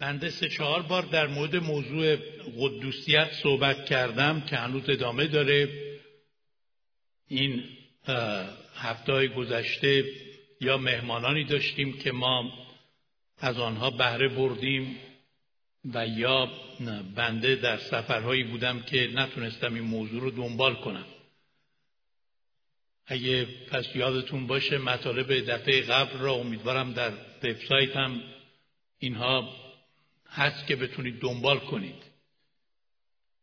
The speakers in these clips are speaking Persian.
بنده سه چهار بار در مورد موضوع قدوسیت صحبت کردم که هنوز ادامه داره. این هفته گذشته یا مهمانانی داشتیم که ما از آنها بهره بردیم و یا بنده در سفرهایی بودم که نتونستم این موضوع رو دنبال کنم. اگه پس یادتون باشه مطالب دفعه قبل را امیدوارم در وبسایت هم اینها هست که بتونید دنبال کنید.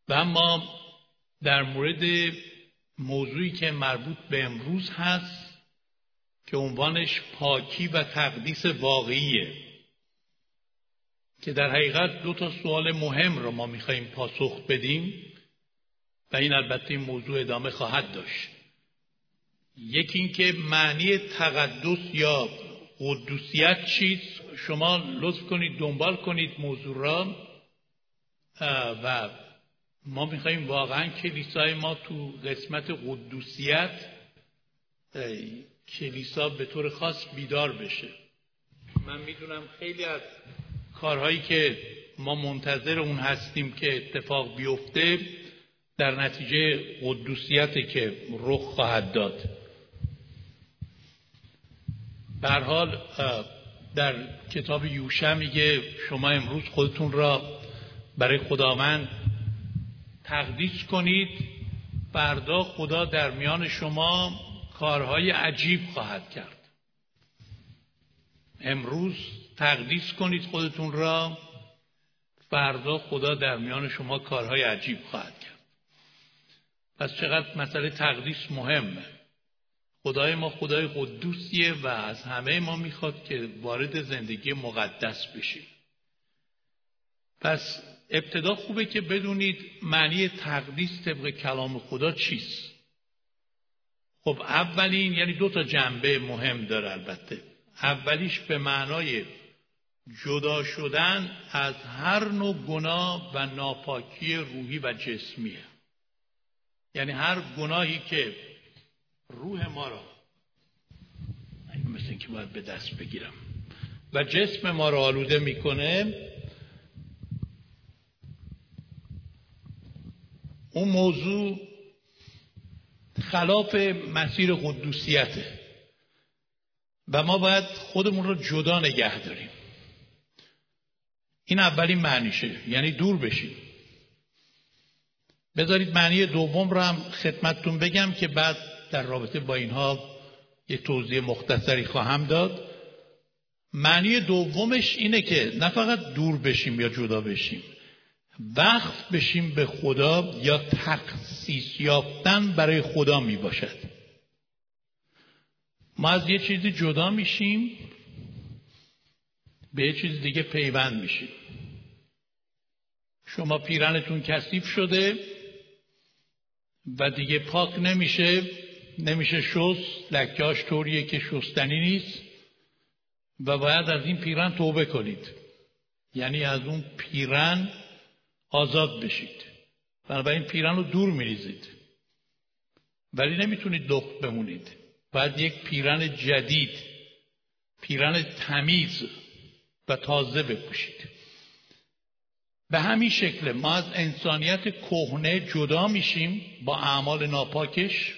و اما در مورد موضوعی که مربوط به امروز هست که عنوانش پاکی و تقدیس واقعیه که در حقیقت دو تا سوال مهم رو ما میخواییم پاسخ بدیم و این البته این موضوع ادامه خواهد داشت. یکی اینکه معنی تقدس یا قدوسیت چیست؟ شما لطف کنید دنبال کنید موضوع را. و ما میخواییم واقعا کلیسای ما تو قسمت قدوسیت کلیسا به طور خاص بیدار بشه. من می‌دونم خیلی از کارهایی که ما منتظر اون هستیم که اتفاق بیفته در نتیجه قدوسیت که رخ خواهد داد. به حال در کتاب یوشع میگه شما امروز خودتون را برای خداوند تقدیس کنید. فردا خدا در میان شما کارهای عجیب خواهد کرد. امروز تقدیس کنید خودتون را. فردا خدا در میان شما کارهای عجیب خواهد کرد. پس چقدر مسئله تقدیس مهمه. خدای ما خدای قدوسیه و از همه ما می‌خواد که وارد زندگی مقدس بشیم. پس ابتدا خوبه که بدونید معنی تقدیس طبق کلام خدا چیست. خب اولین یعنی دو تا جنبه مهم داره البته. اولیش به معنای جدا شدن از هر نوع گناه و ناپاکی روحی و جسمیه. یعنی هر گناهی که روح ما را. مثل اینکه باید به دست بگیرم. و جسم ما را آلوده می‌کنه. اون موضوع خلاف مسیر قدوسیته. و ما باید خودمون رو جدا نگه داریم. این اولین معنیشه. یعنی دور بشیم. بذارید معنی دوم رو هم خدمتتون بگم که بعد در رابطه با اینها یه توضیح مختصری خواهم داد. معنی دومش اینه که نه فقط دور بشیم یا جدا بشیم وقف بشیم به خدا یا تخصیص یافتن برای خدا می باشد. ما از یه چیزی جدا میشیم به یه چیز دیگه پیوند میشیم. شما پیرنتون کثیف شده و دیگه پاک نمیشه. نمیشه شست لکهاش طوریه که شستنی نیست و باید از این پیرن توبه کنید. یعنی از اون پیرن آزاد بشید. بنابراین پیرن رو دور میریزید. ولی نمی‌تونید دخت بمونید. باید یک پیرن جدید پیرن تمیز و تازه بپوشید. به همین شکل ما از انسانیت کهنه جدا میشیم با اعمال ناپاکش.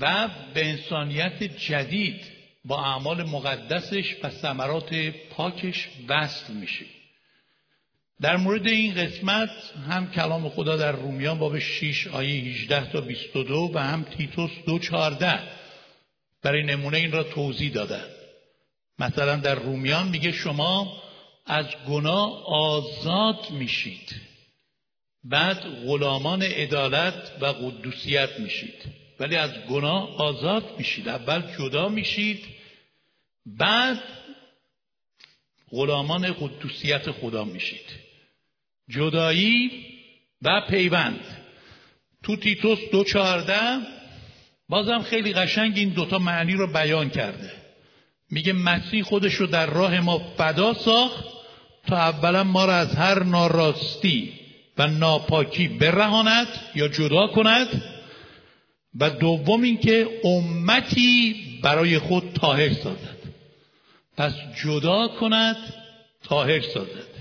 و به انسانیت جدید با اعمال مقدسش و ثمرات پاکش وصل میشیم در مورد این قسمت هم کلام خدا در رومیان باب 6 آیه 18 تا 22 و هم تیتوس 2 14 برای نمونه این را توضیح دادن مثلا در رومیان میگه شما از گناه آزاد میشید. بعد غلامان عدالت و قدوسیت میشید. ولی از گناه آزاد میشید اول جدا میشید بعد غلامان قدوسیت خدا میشید. جدایی و پیوند. تو تیتوس دو چهارده بازم خیلی قشنگ این دوتا معنی رو بیان کرده. میگه مسیح خودش رو در راه ما فدا ساخت تا اولا ما را از هر ناراستی و ناپاکی برهاند یا جدا کند. و دوم اینکه امتی برای خود طاهر سازد. پس جدا کند تاهر سازد.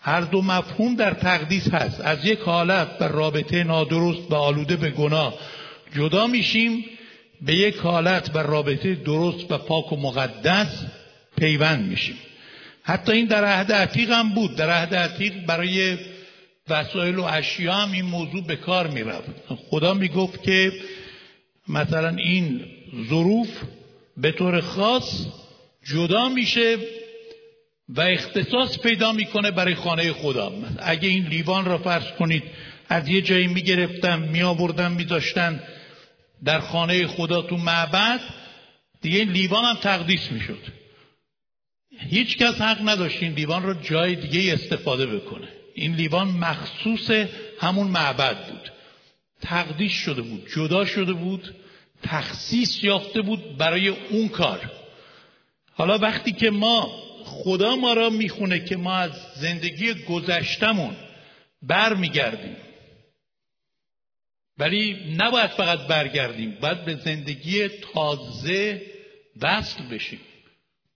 هر دو مفهوم در تقدیس هست. از یک حالت و رابطه نادرست و آلوده به گناه جدا میشیم به یک حالت و رابطه درست و پاک و مقدس پیوند میشیم. حتی این در عهد عتیق هم بود. در عهد عتیق برای وسایل و اشیا هم این موضوع به کار می رفت خدا می گفت که مثلا این ظروف به طور خاص جدا میشه و اختصاص پیدا می‌کنه برای خانه خدا اگه این لیوان را فرض کنید از یه جایی می‌گرفتن میآوردن میذاشتن در خانه خدا تو معبد دیگه این لیوان هم تقدیس می‌شد. هیچ کس حق نداشت این لیوان را جای دیگه استفاده بکنه. این لیوان مخصوص همون معبد بود. تقدیس شده بود جدا شده بود تخصیص یافته بود برای اون کار. حالا وقتی که ما خدا ما را می‌خونه که ما از زندگی گذشتمون برمیگردیم. ولی نباید فقط برگردیم باید به زندگی تازه وصل بشیم.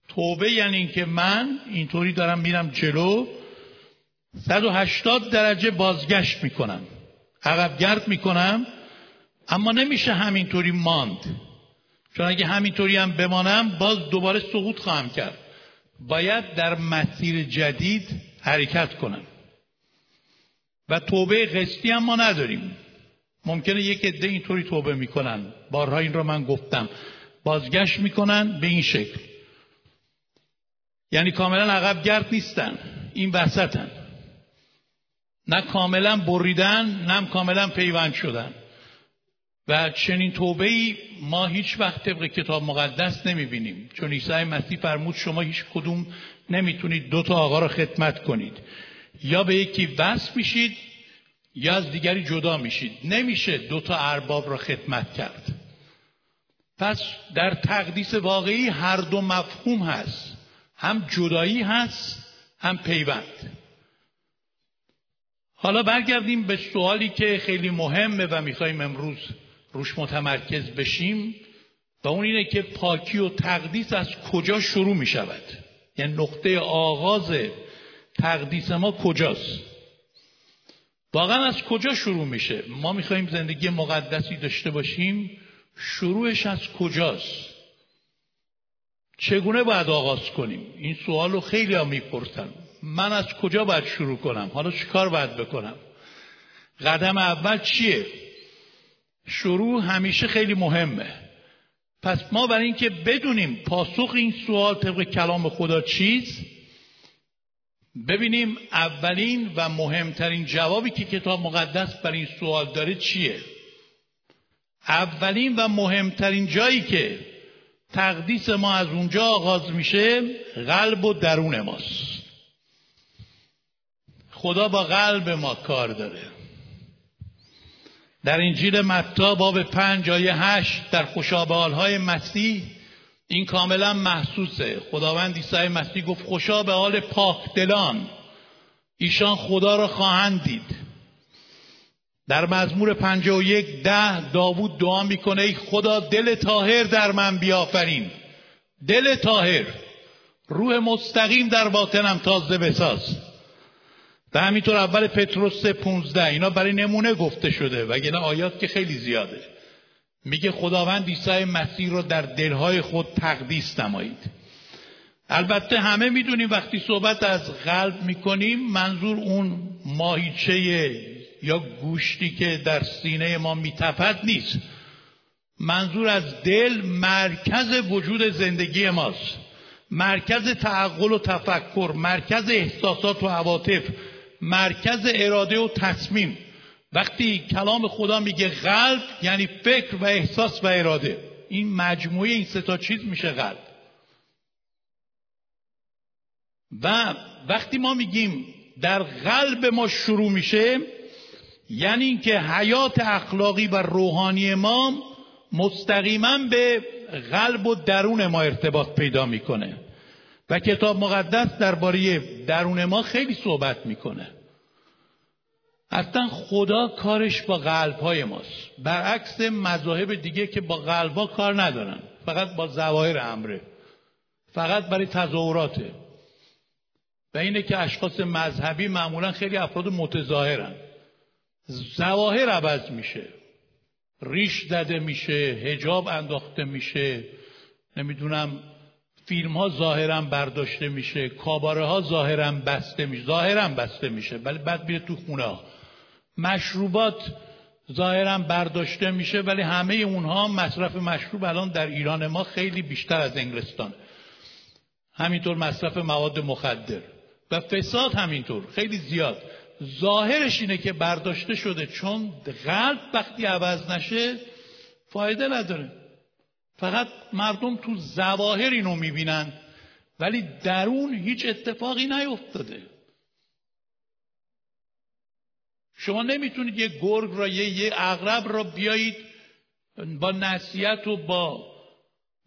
توبه یعنی اینکه من اینطوری دارم میرم جلو 180 درجه بازگشت می‌کنم. عقب گرد می‌کنم اما نمیشه همینطوری ماند. چون اگه همینطوری هم بمانم باز دوباره سقوط خواهم کرد. باید در مسیر جدید حرکت کنم. و توبه قسطی هم ما نداریم. ممکنه یک عده اینطوری توبه می‌کنن. بارها این رو من گفتم. بازگشت می‌کنن به این شکل. یعنی کاملا عقب گرد نیستن. این وسطن. نه کاملا بریدن نه کاملا پیوند شدن. و چنین توبه ای ما هیچ وقت طبق کتاب مقدس نمی بینیم چون عیسی مسیح فرمود شما هیچ کدوم نمی‌تونید دو تا آقا را خدمت کنید. یا به یکی وصل میشید یا از دیگری جدا میشید. نمیشه دو تا ارباب را خدمت کرد. پس در تقدیس واقعی هر دو مفهوم هست. هم جدایی هست هم پیوند. حالا برگردیم به سوالی که خیلی مهمه و می‌خوایم امروز روش متمرکز بشیم و اون اینه که پاکی و تقدیس از کجا شروع می شود یعنی نقطه آغاز تقدیس ما کجاست؟ واقعا از کجا شروع میشه؟ ما می‌خوایم زندگی مقدسی داشته باشیم شروعش از کجاست؟ چگونه باید آغاز کنیم؟ این سوال رو خیلی ها می‌پرسن. من از کجا باید شروع کنم؟ حالا چیکار باید بکنم؟ قدم اول چیه؟ شروع همیشه خیلی مهمه. پس ما برای اینکه بدونیم پاسخ این سوال طبق کلام خدا چیز ببینیم اولین و مهمترین جوابی که کتاب مقدس برای این سوال داره چیه. اولین و مهمترین جایی که تقدیس ما از اونجا آغاز میشه قلب و درون ماست. خدا با قلب ما کار داره. در انجیل متا باب پنج آیه هشت در خوشابال های مسیح این کاملا محسوسه. خداوند عیسی مسیح گفت خوشا به حال پاک دلان ایشان خدا را خواهند دید. در مزمور پنجه و یک ده داوود دعا می‌کنه ای خدا دل تاهر در من بیافرین. دل تاهر روح مستقیم در باطنم تازه بساز. و همینطور اول پتروس 15 اینا برای نمونه گفته شده و اینا آیات که خیلی زیاده. میگه خداوند عیسی مسیح رو در دلهای خود تقدیس نمایید. البته همه می‌دونیم وقتی صحبت از قلب می‌کنیم منظور اون ماهیچه یا گوشتی که در سینه ما میتپد نیست. منظور از دل مرکز وجود زندگی ماست. مرکز تعقل و تفکر مرکز احساسات و عواطف. مرکز اراده و تصمیم. وقتی کلام خدا میگه قلب یعنی فکر و احساس و اراده. این مجموعه این ستا چیز میشه قلب. و وقتی ما میگیم در قلب ما شروع میشه یعنی اینکه حیات اخلاقی و روحانی ما مستقیما به قلب و درون ما ارتباط پیدا می‌کنه. و کتاب مقدس درباره درون ما خیلی صحبت می‌کنه. اصلا خدا کارش با قلب های ماست. برعکس مذاهب دیگه که با قلب ها کار ندارن. فقط با زواهر امره. فقط برای تظاهراته. و اینه که اشخاص مذهبی معمولا خیلی افراد متظاهرن. زواهر عوض میشه. ریش زده میشه هجاب انداخته میشه. نمی‌دونم فیلم ها ظاهرا برداشته میشه کاباره ها ظاهرا بسته میشه ظاهرا بسته میشه ولی بعد میره تو خونه ها مشروبات ظاهرا برداشته میشه ولی همه اونها مصرف مشروب الان در ایران ما خیلی بیشتر از انگلستان همینطور مصرف مواد مخدر. و فساد همینطور خیلی زیاد. ظاهرش اینه که برداشته شده چون قلب وقتی عوض نشه فایده نداره. فقط مردم تو زواهر اینو می‌بینن ولی درون هیچ اتفاقی نیفتاده. شما نمی‌تونید یه گرگ را یه, یه اغرب را بیایید با نصیحت و با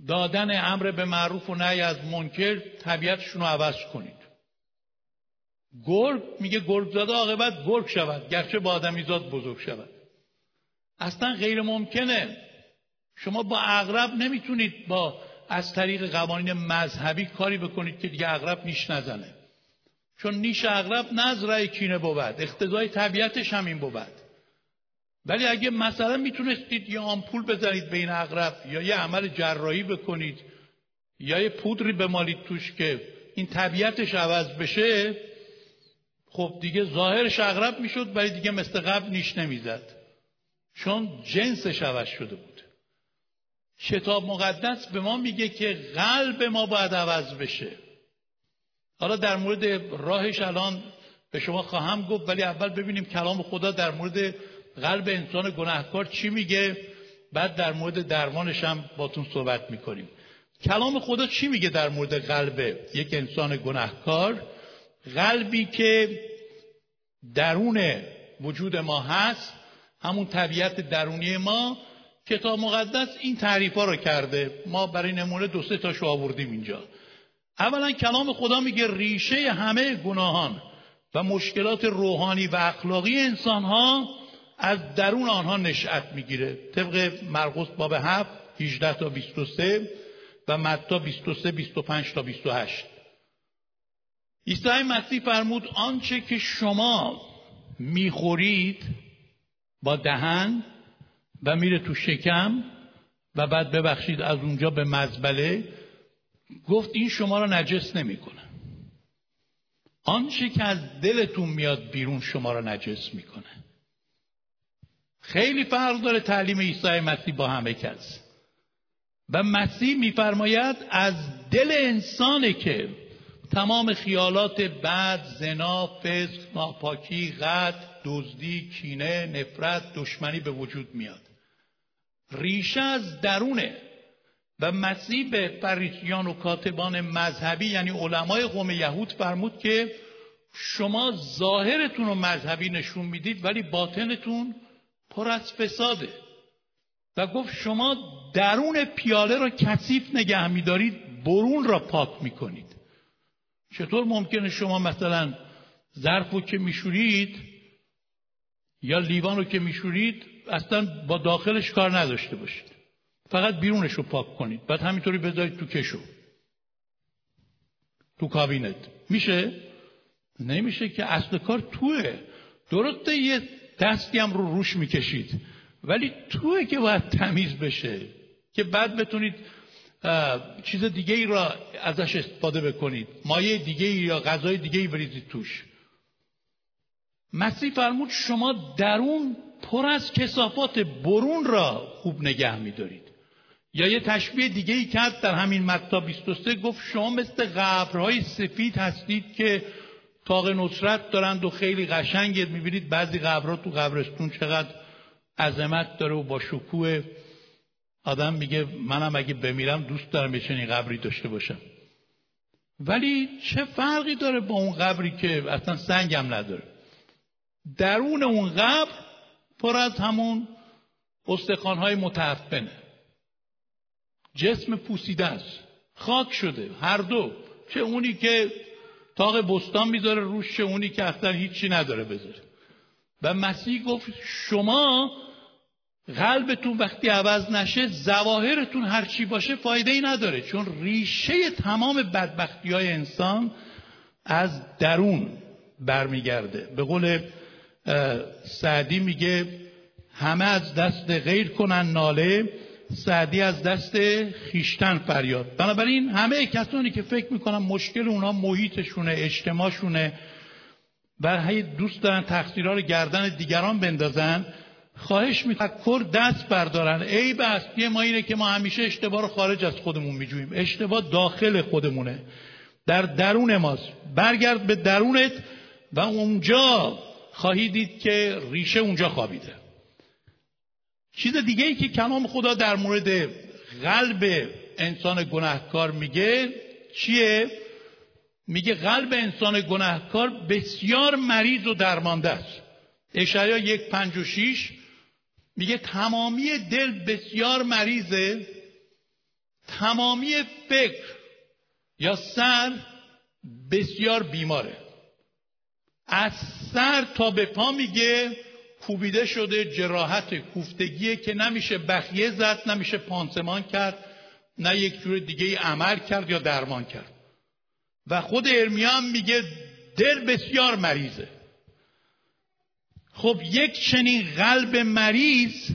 دادن امر به معروف و نهی از منکر طبیعتشون رو عوض کنید. گرگ میگه گرگ زاده عاقبت گرگ شود گرچه با آدمیزاد بزرگ شود. اصلا غیر ممکنه. شما با اغرب نمی‌تونید با از طریق قوانین مذهبی کاری بکنید که دیگه اغرب نیش نزنه. چون نیش اغرب نظره کینه بود اختزای طبیعتش همین بود. ولی اگه مثلا می‌تونستید یه آمپول بزنید بین اغرب یا یه عمل جراحی بکنید یا یه پودری بمالید توش که این طبیعتش عوض بشه خب دیگه ظاهرش اغرب می‌شد ولی دیگه مثل قبل نیش نمی‌زد. چون جنسش عوض شده بود. کتاب مقدس به ما میگه که قلب ما باید عوض بشه. حالا در مورد راهش الان به شما خواهم گفت ولی اول ببینیم کلام خدا در مورد قلب انسان گناهکار چی میگه. بعد در مورد درمانش هم باتون صحبت می‌کنیم. کلام خدا چی میگه در مورد قلب یک انسان گناهکار؟ قلبی که درون وجود ما هست همون طبیعت درونی ما کتاب مقدس این تعریف ها رو کرده. ما برای نمونه دو سه تاشو آوردیم اینجا. اولا کلام خدا میگه ریشه همه گناهان و مشکلات روحانی و اخلاقی انسان ها از درون آنها نشأت می‌گیره. طبق مرقس باب 7 18 تا 23 و متی 23 25 تا 28 عیسی مسیح فرمود آنچه که شما می‌خورید با دهن و میره تو شکم و بعد ببخشید از اونجا به مزبله. گفت این شما را نجس نمی‌کنه. آنچه که از دلتون میاد بیرون شما را نجس می‌کنه. خیلی فرق داره تعلیم عیسی مسیح با همه کس. و مسیح میفرماید از دل انسانه که تمام خیالات بد زنا فسق ناپاکی قد دزدی کینه نفرت دشمنی به وجود میاد. ریشه از درونه. و مسیح به فریسیان و کاتبان مذهبی یعنی علمای قوم یهود فرمود که شما ظاهرتون رو مذهبی نشون می‌دید ولی باطنتون پر از فساده. و گفت شما درون پیاله را کثیف نگه میدارید برون را پاک می‌کنید. چطور ممکنه شما مثلا ظرف که میشورید یا لیوان که میشورید اصلا با داخلش کار نداشته باشید. فقط بیرونش رو پاک کنید. بعد همینطوری بذارید تو کشو. تو کابینت. میشه؟ نمیشه که اصل کار توه. درسته یه دستی هم رو روش می‌کشید. ولی توه که باید تمیز بشه. که بعد بتونید چیز دیگه ای را ازش استفاده بکنید. مایه دیگه ای یا غذای دیگه ای بریزید توش. مسیح فرمود شما درون پر از کسافات برون را خوب نگه میدارید. یا یه تشبیه دیگه ای کرد در همین متا 23 گفت شما مثل قبرهای سفید هستید که تاق نصرت دارند و خیلی قشنگید می‌بینید. بعضی قبرها تو قبرستون چقدر عظمت داره و با شکوه. آدم میگه منم اگه بمیرم دوست دارم یه چنین قبری داشته باشم. ولی چه فرقی داره با اون قبری که اصلا سنگم نداره؟ درون اون قبر پر از همون استخوانهای متعفنه جسم پوسیده است. خاک شده. هر دو. چه اونی که تاق بستان می‌ذاره روش چه اونی که اصلا هیچی نداره بذاره. و مسیح گفت شما قلبتون وقتی عوض نشه زواهرتون هرچی باشه فایده ای نداره چون ریشه تمام بدبختی های انسان از درون برمیگرده. به قول سعدی میگه همه از دست غیر کنن ناله سعدی از دست خیشتن فریاد. بنابراین همه کسانی که فکر می‌کنن مشکل اونا محیطشونه اجتماعشونه و هی دوست دارن تقصیرها رو گردن دیگران بندازن خواهش کر دست بردارن. عیب اصلی ما اینه که ما همیشه اشتباه رو خارج از خودمون میجوییم. اشتباه داخل خودمونه. در درون ماست. برگرد به درونت و اونجا خواهی دید که ریشه اونجا خوابیده. چیز دیگه ای که کلام خدا در مورد قلب انسان گناهکار میگه چیه؟ میگه قلب انسان گناهکار بسیار مریض و درمانده است. اشعیا یک پنج و شیش میگه تمامی دل بسیار مریضه. تمامی فکر یا سر بسیار بیماره. از سر تا به پا میگه کوبیده شده جراحت کوفتگیه که نمیشه بخیه زد نمیشه پانسمان کرد نه یک جور دیگه عمل کرد یا درمان کرد. و خود ارمیان میگه دل بسیار مریضه. خب یک چنین قلب مریض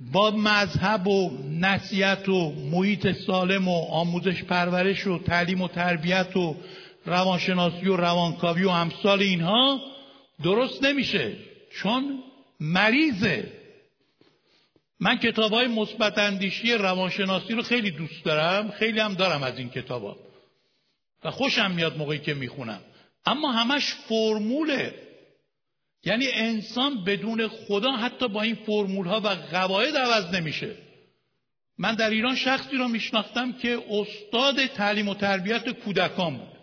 با مذهب و نصیحت و محیط سالم و آموزش پرورش و تعلیم و تربیت و روانشناسی و روانکاوی و امثال اینها درست نمیشه چون مریضه. من کتاب های مثبت اندیشی روانشناسی رو خیلی دوست دارم خیلی هم دارم از این کتاب ها. و خوشم میاد موقعی که می‌خونم. اما همش فرموله. یعنی انسان بدون خدا حتی با این فرمول ها و قواعد عوض نمیشه. من در ایران شخصی را میشناختم که استاد تعلیم و تربیت کودکان بود.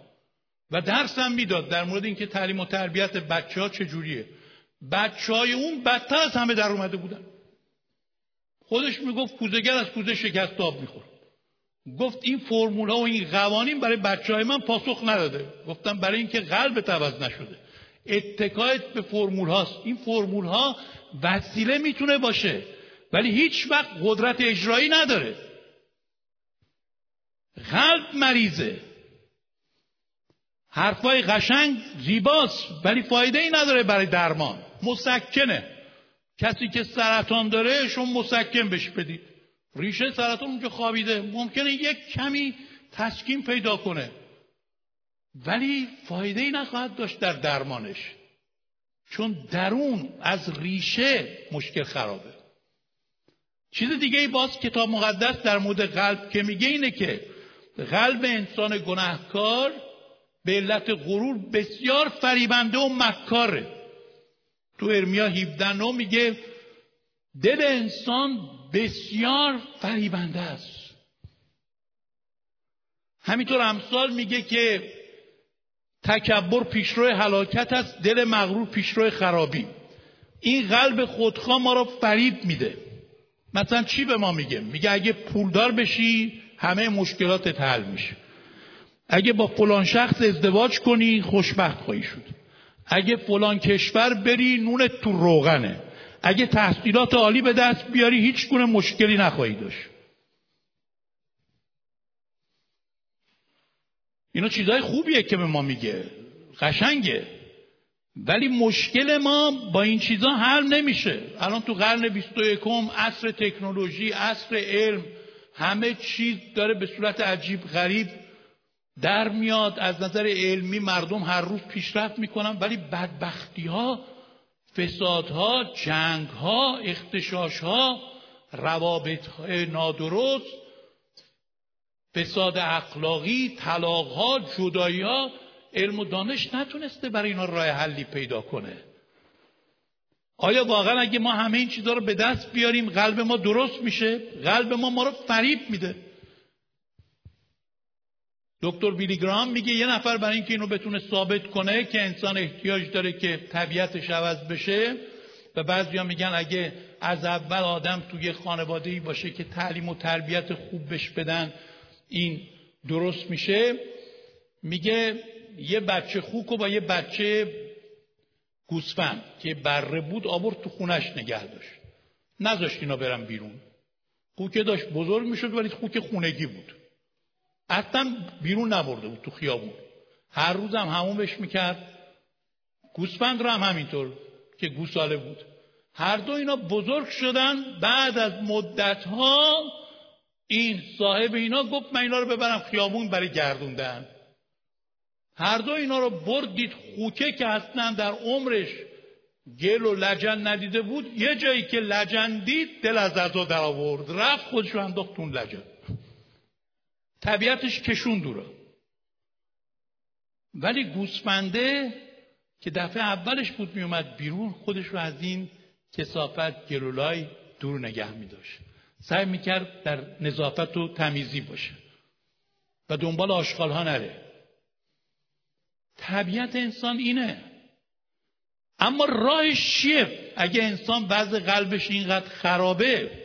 و درسم می‌داد در مورد اینکه تعلیم و تربیت بچه ها چجوریه. بچه های اون بدتر از همه در اومده بودن. خودش می‌گفت کوزگر از کوزه شکست آب می‌خورد. گفت این فرمول ها و این قوانین برای بچه های من پاسخ نداده. گفتم برای اینکه قلب عوض نشده. اتکایت به فرمول هاست. این فرمول ها وسیله می‌تونه باشه. ولی هیچ وقت قدرت اجرایی نداره. قلب مریضه. حرفای قشنگ زیباست ولی فایده ای نداره برای درمان. مسکنه. کسی که سرطان داره شما مسکن بهش بدید. ریشه سرطان اونجا خوابیده. ممکنه یک کمی تسکین پیدا کنه. ولی فایده ای نخواهد داشت در درمانش. چون درون از ریشه مشکل خرابه. چیز دیگه باز کتاب مقدس در مورد قلب که میگه اینه که قلب انسان گناهکار به علت غرور بسیار فریبنده و مکاره. تو ارمیا 17 میگه دل انسان بسیار فریبنده است. همینطور امثال میگه که تکبر پیشرو هلاکت است دل مغرور پیشرو خرابی. این قلب خودخواه ما را فریب میده. مثلا چی به ما میگه؟ میگه اگه پولدار بشی همه مشکلات حل میشه. اگه با فلان شخص ازدواج کنی خوشبخت خواهی شد. اگه فلان کشور بری نونت تو روغنه. اگه تحصیلات عالی به دست بیاری هیچ گونه مشکلی نخواهی داشت. اینا چیزهای خوبیه که به ما میگه. قشنگه. ولی مشکل ما با این چیزا حل نمیشه. الان تو قرن 21 عصر تکنولوژی عصر علم همه چیز داره به صورت عجیب غریب در میاد از نظر علمی مردم هر روز پیشرفت می‌کنن ولی بدبختی ها فساد ها جنگ ها اختشاش ها روابط نادرست فساد اخلاقی طلاق ها جدایی ها علم و دانش نتونسته برای اینا راه حلی پیدا کنه. آیا واقعا اگه ما همه این چیزها رو به دست بیاریم قلب ما درست میشه؟ قلب ما ما رو فریب میده. دکتر بیلیگرام میگه یه نفر برای اینکه اینو بتونه ثابت کنه که انسان احتیاج داره که طبیعتش عوض بشه و بعضیا میگن اگه از اول آدم توی خانواده ای باشه که تعلیم و تربیت خوب بش بدن این درست میشه. میگه یه بچه خوک و با یه بچه گوسفند که بره بود آورد تو خونش نگه داشت. نذاشت اینا برن بیرون. خوکه داشت بزرگ می‌شد ولی خوک خونگی بود. اصلا بیرون نبرده بود تو خیابون. هر روز هم همون بهش می‌کرد. گوسفند رو هم همینطور که گوساله بود. هر دو اینا بزرگ شدن. بعد از مدت ها این صاحب اینا گفت من اینا رو ببرم خیابون برای گردوندن. هر دو اینا رو بردید خوکه که اصلا در عمرش گل و لجن ندیده بود. یه جایی که لجن دید دل از ازا در آورد رفت خودش رو انداخت لجن. طبیعتش کشون دوره ولی گوسفنده که دفعه اولش بود میومد بیرون خودش رو از این کسافت گلولای دور نگه می داشت سعی می‌کرد در نظافت و تمیزی باشه و دنبال آشغال ها نره. طبیعت انسان اینه. اما راهش چیه؟ اگه انسان وضع قلبش اینقدر خرابه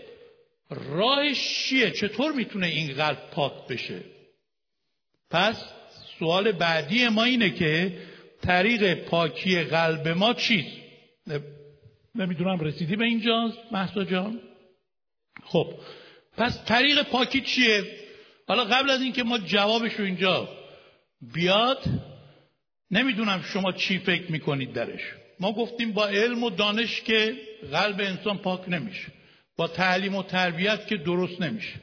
راهش چیه؟ چطور می‌تونه این قلب پاک بشه؟ پس سوال بعدی ما اینه که طریق پاکی قلب ما چیست؟ نمی‌دونم رسیدی به اینجا محسا جان؟ خب پس طریق پاکی چیه؟ حالا قبل از اینکه ما جوابش رو اینجا بیاد نمی‌دونم شما چی فکر می‌کنید درش. ما گفتیم با علم و دانش که قلب انسان پاک نمیشه. با تعلیم و تربیت که درست نمیشه.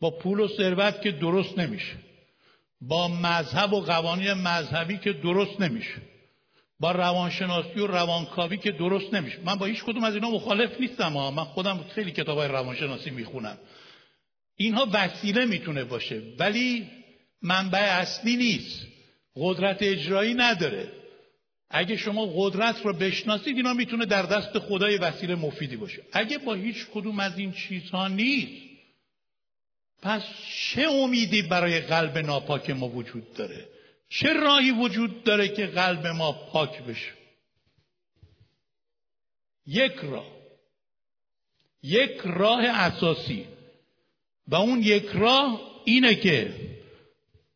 با پول و ثروت که درست نمیشه. با مذهب و قوانین مذهبی که درست نمیشه. با روانشناسی و روانکاوی که درست نمیشه. من با هیچ کدوم از اینا مخالف نیستم ها. من خودم خیلی کتاب های روانشناسی می‌خونم. اینها وسیله می‌تونه باشه. ولی منبع اصلی نیست. قدرت اجرایی نداره. اگه شما قدرت رو بشناسید اینا می‌تونه در دست خدای وسیله مفیدی باشه. اگه با هیچ کدوم از این چیزها نیست پس چه امیدی برای قلب ناپاک ما وجود داره؟ چه راهی وجود داره که قلب ما پاک بشه؟ یک راه. یک راه اساسی. و اون یک راه اینه که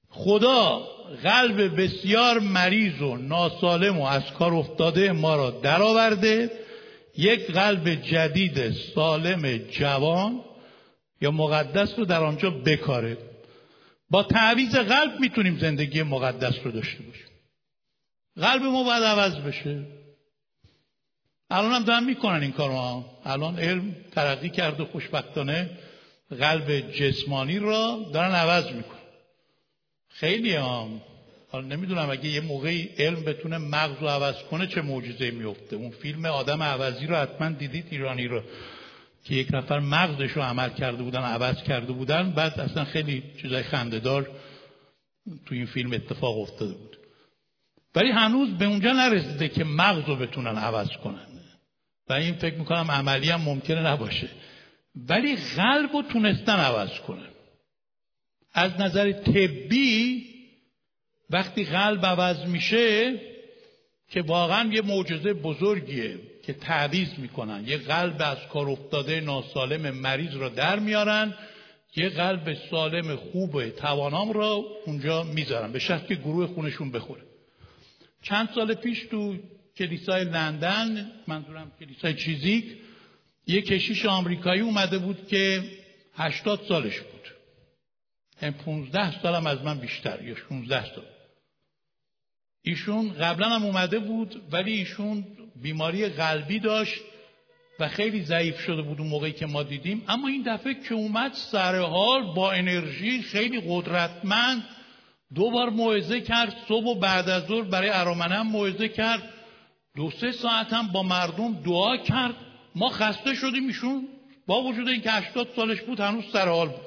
خدا قلب بسیار مریض و ناسالم و از کار افتاده ما را درآورده. یک قلب جدید سالم جوان یا مقدس رو در آنجا بکاره. با تعویز قلب می‌تونیم زندگی مقدس رو داشته باشیم. قلب ما باید عوض بشه. الان هم دارن می‌کنن این کار ما الان علم ترقی کرده خوشبختانه قلب جسمانی را دارن عوض می‌کنن. خیلی هم. حالا نمی‌دونم اگه یه موقعی علم بتونه مغز رو عوض کنه چه معجزه میفته اون فیلم آدم عوضی رو حتما دیدید ایرانی رو. که یک نفر مغزش رو عمل کرده بودن عوض کرده بودن بعد اصلا خیلی چیزای خندهدار تو این فیلم اتفاق افتاده بود. ولی هنوز به اونجا نرسیده که مغز رو بتونن عوض کنن. و این فکر می‌کنم عملی هم ممکنه نباشه. ولی قلب رو تونستن عوض کنن. از نظر طبی وقتی قلب عوض میشه که واقعا یه معجزه بزرگیه که تعویز می‌کنن. یه قلب از کار افتاده ناسالم مریض را در میارن یه قلب سالم خوب توانام را اونجا می‌ذارن. به شرط که گروه خونشون بخوره. چند سال پیش تو کلیسای لندن منظورم کلیسای چیزیک یه کشیش آمریکایی اومده بود که هشتاد سالش بود. این پونزده سالم از من بیشتر یا 16 سال. ایشون قبلا هم اومده بود ولی ایشون بیماری قلبی داشت و خیلی ضعیف شده بود اون موقعی که ما دیدیم. اما این دفعه که اومد سر حال با انرژی خیلی قدرتمند دو بار موعظه کرد صبح و بعد از ظهر برای ارامنم موعظه کرد. دو سه ساعت هم با مردم دعا کرد. ما خسته شدیم ایشون با وجود اینکه 80 سالش بود هنوز سر حال بود.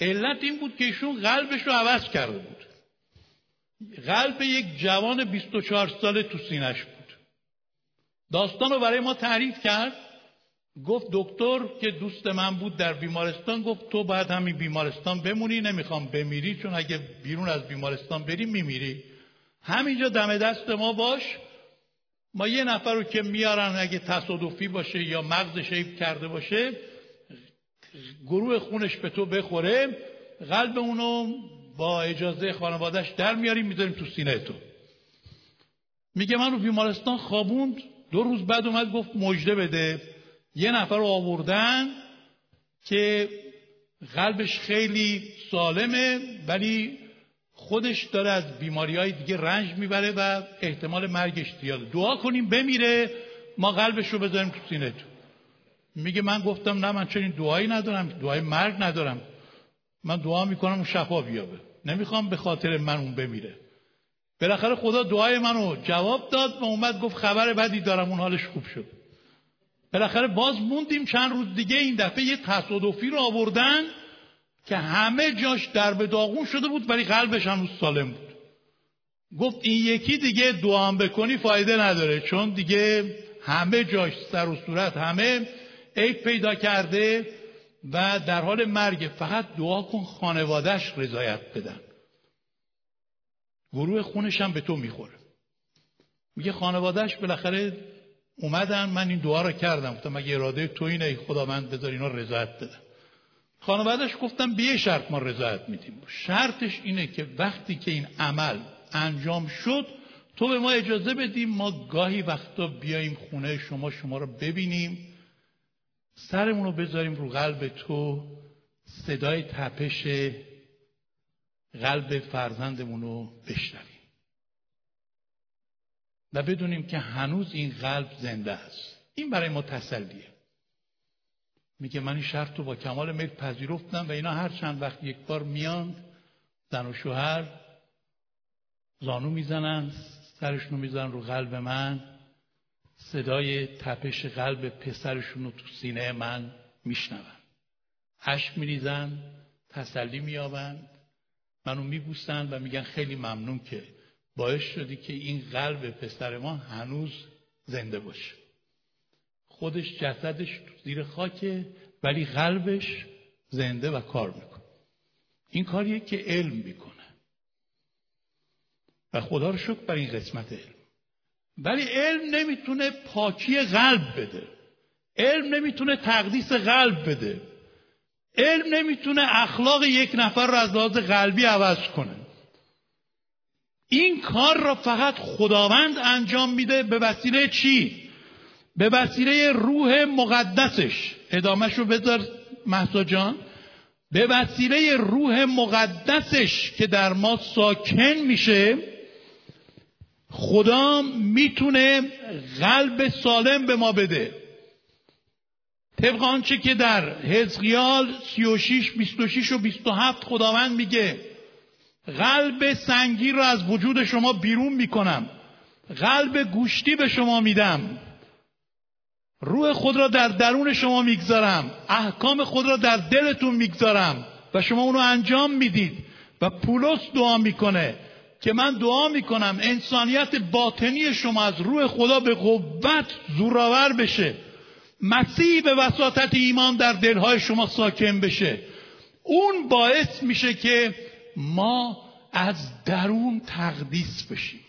علت این بود که ایشون قلبش رو عوض کرده بود. قلب یک جوان 24 ساله تو سینش بود. داستان رو برای ما تعریف کرد. گفت دکتر که دوست من بود در بیمارستان گفت تو باید همین بیمارستان بمونی نمی‌خوام بمیری چون اگه بیرون از بیمارستان بری میمیری. همینجا دم دست ما باش. ما یه نفر رو که میارن اگه تصادفی باشه یا مغزش حیف کرده باشه گروه خونش به تو بخوره قلب اونو با اجازه خانوادهش در میاریم می‌ذاریم تو سینه تو. میگه من رو بیمارستان خوابوند دو روز بعد اومد گفت مجده بده. یه نفر رو آوردن که قلبش خیلی سالمه ولی خودش داره از بیماری های دیگه رنج می‌بره و احتمال مرگش زیاده. دعا کنیم بمیره ما قلبش رو بذاریم تو سینه تو. میگه من گفتم نه من چنین دعایی ندارم دعای مرگ ندارم. من دعا می‌کنم اون شفا بیابه. نمی‌خوام به خاطر من اون بمیره. بالاخره خدا دعای منو جواب داد و اومد گفت خبر بدی دارم اون حالش خوب شد. بالاخره باز موندیم چند روز دیگه این دفعه یه تصادفی رو آوردن که همه جاش درب داغون شده بود ولی قلبش هنوز سالم بود. گفت این یکی دیگه دعا بکنی فایده نداره چون دیگه همه جاش سر و صورت همه عیب پیدا کرده و در حال مرگ فقط دعا کن خانوادهش رضایت بدن گروه خونش هم به تو می‌خوره. میگه خانوادهش بالاخره اومدن من این دعا رو کردم. گفتم مگه اراده تو اینه خدا من بذار اینا رضایت بدن خانوادهش گفتم به شرط ما رضایت میدیم. شرطش اینه که وقتی که این عمل انجام شد تو به ما اجازه بدیم ما گاهی وقتا بیاییم خونه شما شما رو ببینیم. سرمون رو بذاریم رو قلب تو صدای تپش قلب فرزندمون رو بشنویم. و بدونیم که هنوز این قلب زنده است. این برای ما تسلیه. میگه من این شرط رو با کمال میل پذیرفتم و اینا هر چند وقت یک بار میان زن و شوهر زانو می‌زنن سرشون رو می‌زنن رو قلب من. صدای تپش قلب پسرشون رو تو سینه من میشنون. اشک میریزن تسلی مییابند منو میبوسن و میگن خیلی ممنون که باعث شدی که این قلب پسر ما هنوز زنده باشه. خودش جسدش زیر خاکه ولی قلبش زنده و کار می‌کنه. این کاریه که علم می‌کنه. و خدا رو شکر برای این قسمت علم. ولی علم نمی‌تونه پاکی قلب بده. علم نمی‌تونه تقدیس قلب بده. علم نمی‌تونه اخلاق یک نفر رو از لحاظ قلبی عوض کنه. این کار را فقط خداوند انجام میده به وسیله چی؟ به وسیله روح مقدسش. ادامهش رو بذار محسا جان. به وسیله روح مقدسش که در ما ساکن میشه خدا می‌تونه قلب سالم به ما بده. طبق آنچه که در حزقیال 36 26 و 27 خداوند میگه قلب سنگی را از وجود شما بیرون می‌کنم. قلب گوشتی به شما میدم. روح خود را در درون شما می‌گذارم. احکام خود را در دلتون می‌گذارم. و شما اونو انجام می‌دید. و پولس دعا می‌کنه. که من دعا می‌کنم انسانیت باطنی شما از روح خدا به قوت زورآور بشه. مسیح به وساطت ایمان در دلهای شما ساکن بشه. اون باعث میشه که ما از درون تقدیس بشیم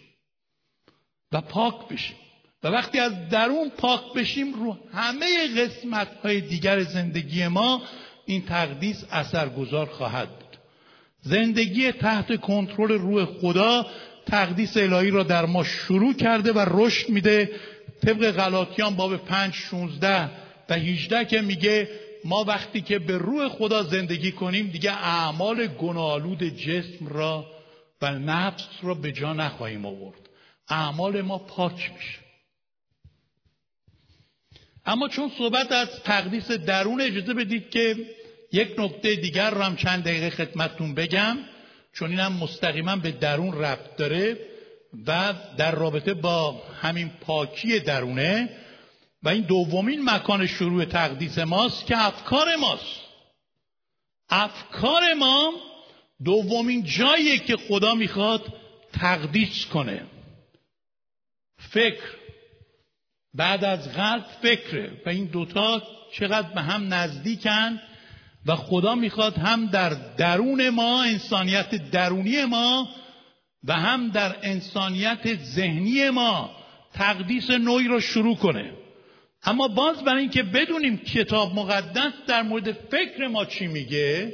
و پاک بشیم. و وقتی از درون پاک بشیم رو همه قسمت های دیگر زندگی ما این تقدیس اثرگذار خواهد بود. زندگی تحت کنترل روح خدا تقدیس الهی را در ما شروع کرده و رشد میده. طبق غلاطیان باب پنج شونزده و هیجده که میگه ما وقتی که به روح خدا زندگی کنیم دیگه اعمال گناهالود جسم را و نفس را به جا نخواهیم آورد. اعمال ما پاک میشه. اما چون صحبت از تقدیس درون اجازه بدید که یک نکته دیگر رو هم چند دقیقه خدمتتون بگم چون اینم مستقیما به درون ربط داره و در رابطه با همین پاکی درونه و این دومین مکان شروع تقدیس ماست که افکار ماست. افکار ما دومین جایی که خدا می‌خواد تقدیس کنه. فکر. بعد از قلب فکره. و این دوتا چقدر به هم نزدیکن؟ و خدا می‌خواد هم در درون ما انسانیت درونی ما و هم در انسانیت ذهنی ما تقدیس نوعی رو شروع کنه. اما باز برای اینکه بدونیم کتاب مقدس در مورد فکر ما چی میگه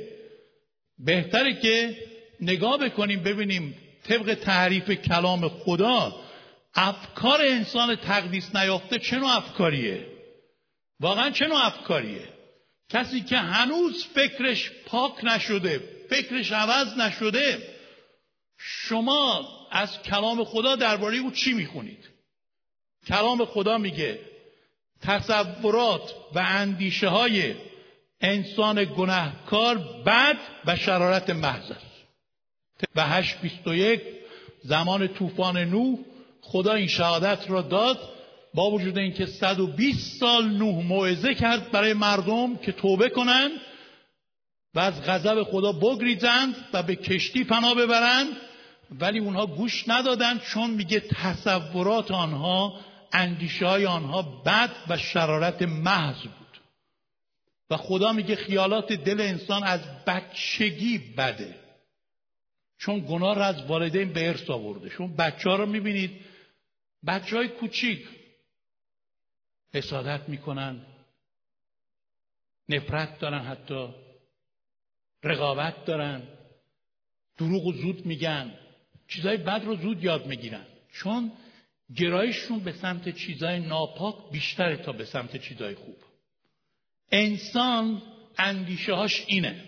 بهتره که نگاه بکنیم ببینیم طبق تعریف کلام خدا افکار انسان تقدیس نیافته چه نوع افکاریه؟ واقعا چه نوع افکاریه؟ کسی که هنوز فکرش پاک نشده فکرش عوض نشده شما از کلام خدا درباره او چی می‌خونید؟ کلام خدا میگه تصورات و اندیشه های انسان گناهکار بد و شرارت محض است. و 821 زمان طوفان نوح خدا این شهادت را داد با وجود اینکه 120 سال نوح موعظه کرد برای مردم که توبه کنند و از غضب خدا بگریزند و به کشتی پناه ببرند ولی اونها گوش ندادند چون میگه تصورات آنها اندیشه های آنها بد و شرارت محض بود. و خدا میگه خیالات دل انسان از بچگی بده. چون گناه را از والدین به ارث آورده. چون بچه ها رو می‌بینید. بچه های کوچیک. حسادت می‌کنن. نفرت دارن حتی. رقابت دارن. دروغ و زود میگن. چیزای بد رو زود یاد می‌گیرن. چون گرایششون به سمت چیزای ناپاک بیشتره تا به سمت چیزای خوب. انسان اندیشه هاش اینه.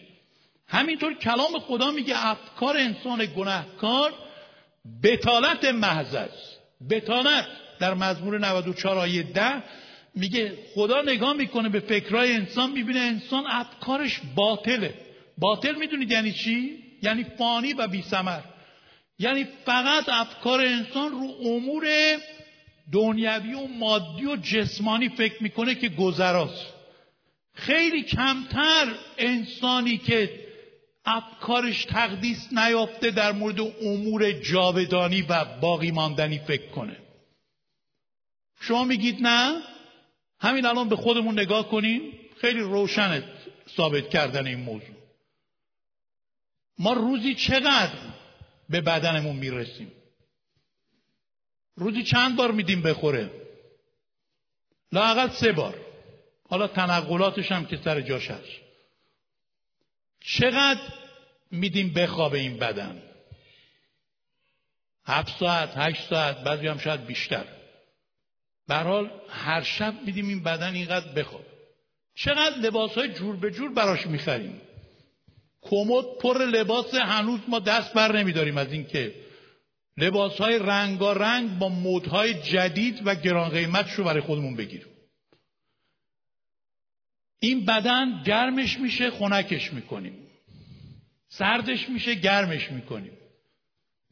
همینطور کلام خدا میگه افکار انسان گناهکار بتالت محض است. بتالت در مزمور 94 آیه 10 میگه خدا نگاه می‌کنه به فکرهای انسان می‌بینه انسان افکارش باطله. باطل می‌دونید یعنی چی؟ یعنی فانی و بی یعنی فقط افکار انسان رو امور دنیوی و مادی و جسمانی فکر می‌کنه که گذراست. خیلی کمتر انسانی که افکارش تقدیس نیافته در مورد امور جاودانی و باقی ماندنی فکر کنه. شما میگید نه؟ همین الان به خودمون نگاه کنیم خیلی روشنه ثابت کردن این موضوع. ما روزی چقدر به بدنمون می‌رسیم؟ روزی چند بار میدیم بخوره؟ لاقل سه بار. حالا تنقلاتش هم که سر جاش هست. چقدر میدیم بخوابه این بدن؟ هفت ساعت هشت ساعت بعضی هم شاید بیشتر. حال هر شب میدیم این بدن اینقدر بخواب چقدر لباس های جور به جور براش می‌خریم. کمد پر لباس هنوز ما دست بر نمیداریم از اینکه لباس های رنگارنگ با مدهای جدید و گران قیمت رو برای خودمون بگیریم. این بدن گرمش میشه خنکش می‌کنیم. سردش میشه گرمش می‌کنیم.